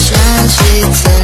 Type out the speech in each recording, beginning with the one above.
想起曾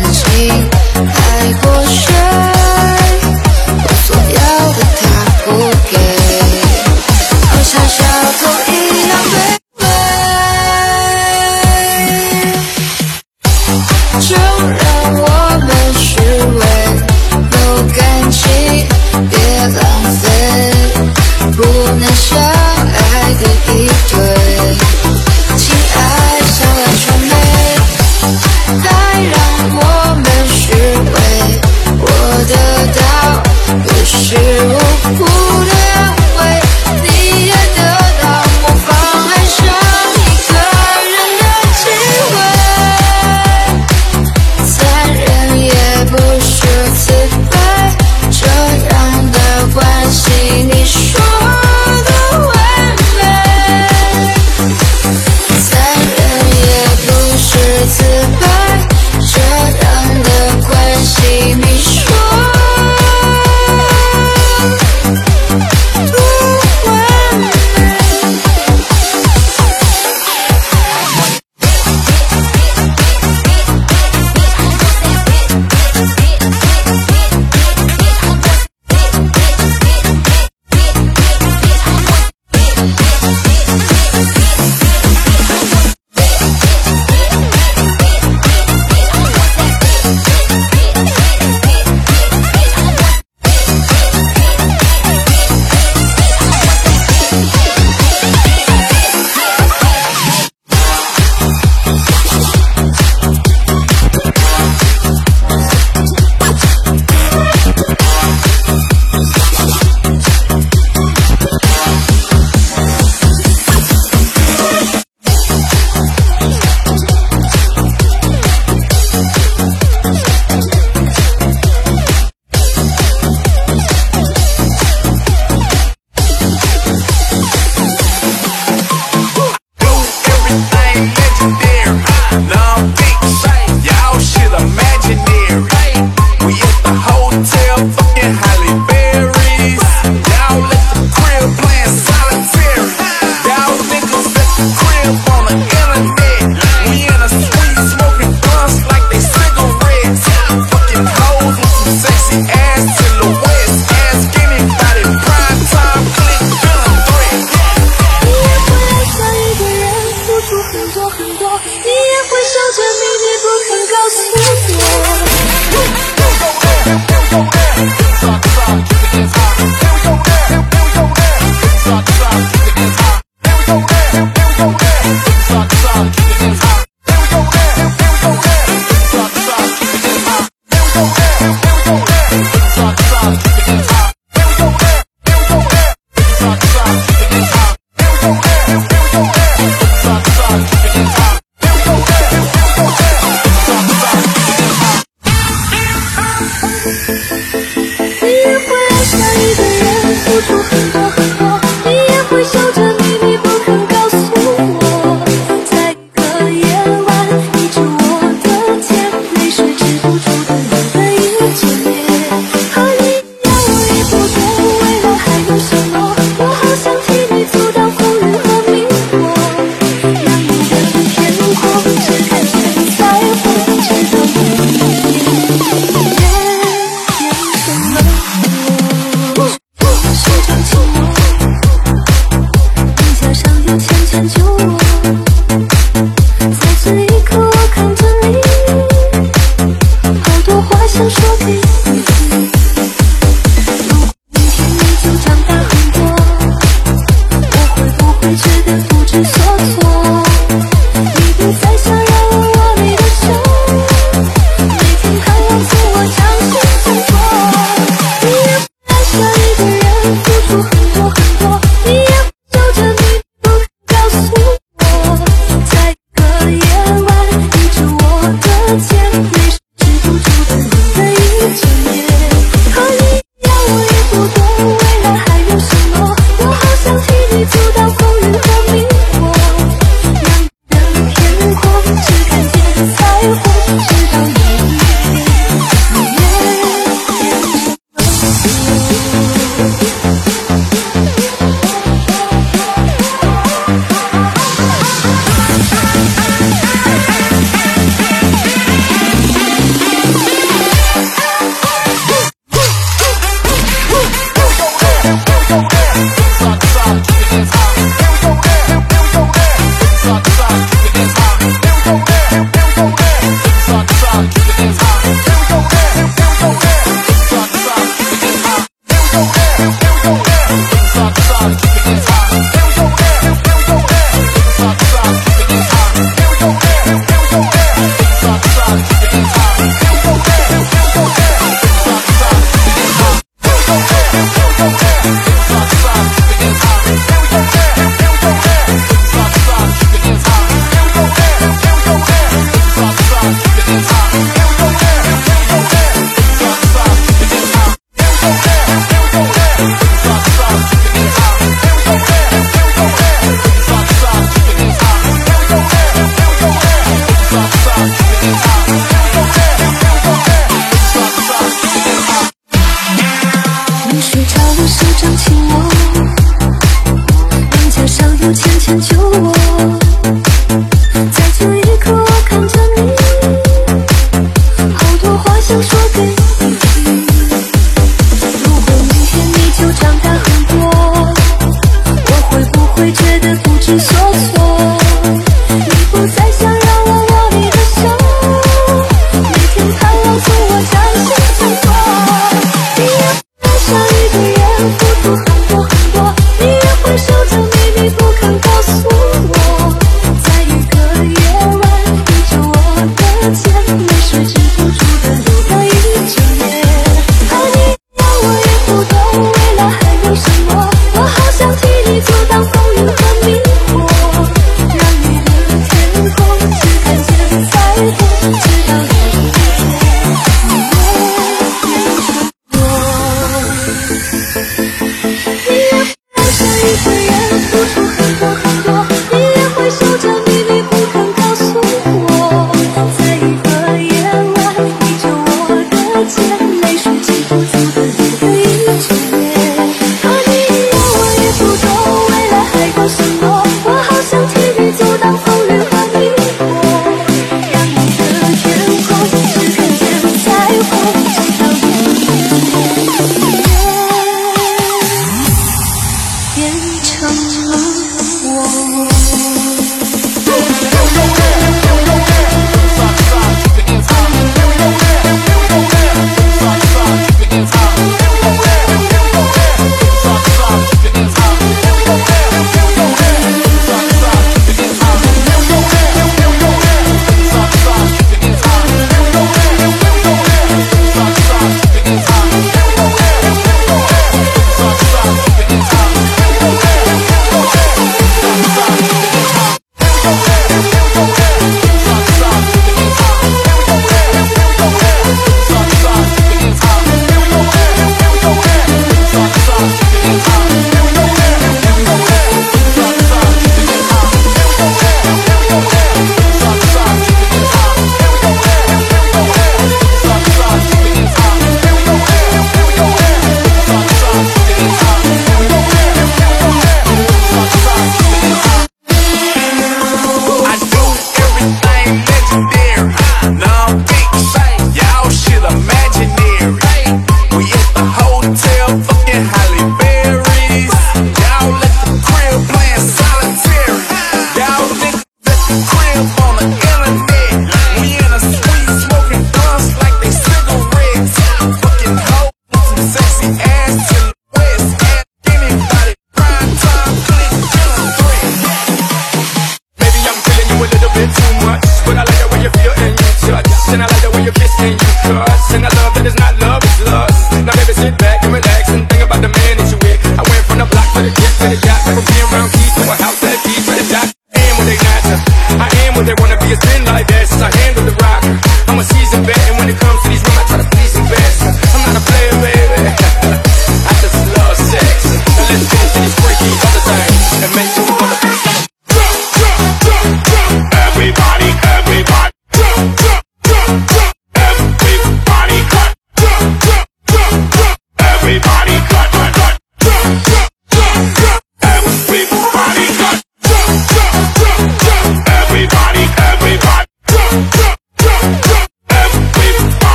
Oh.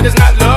it is not love.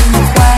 Why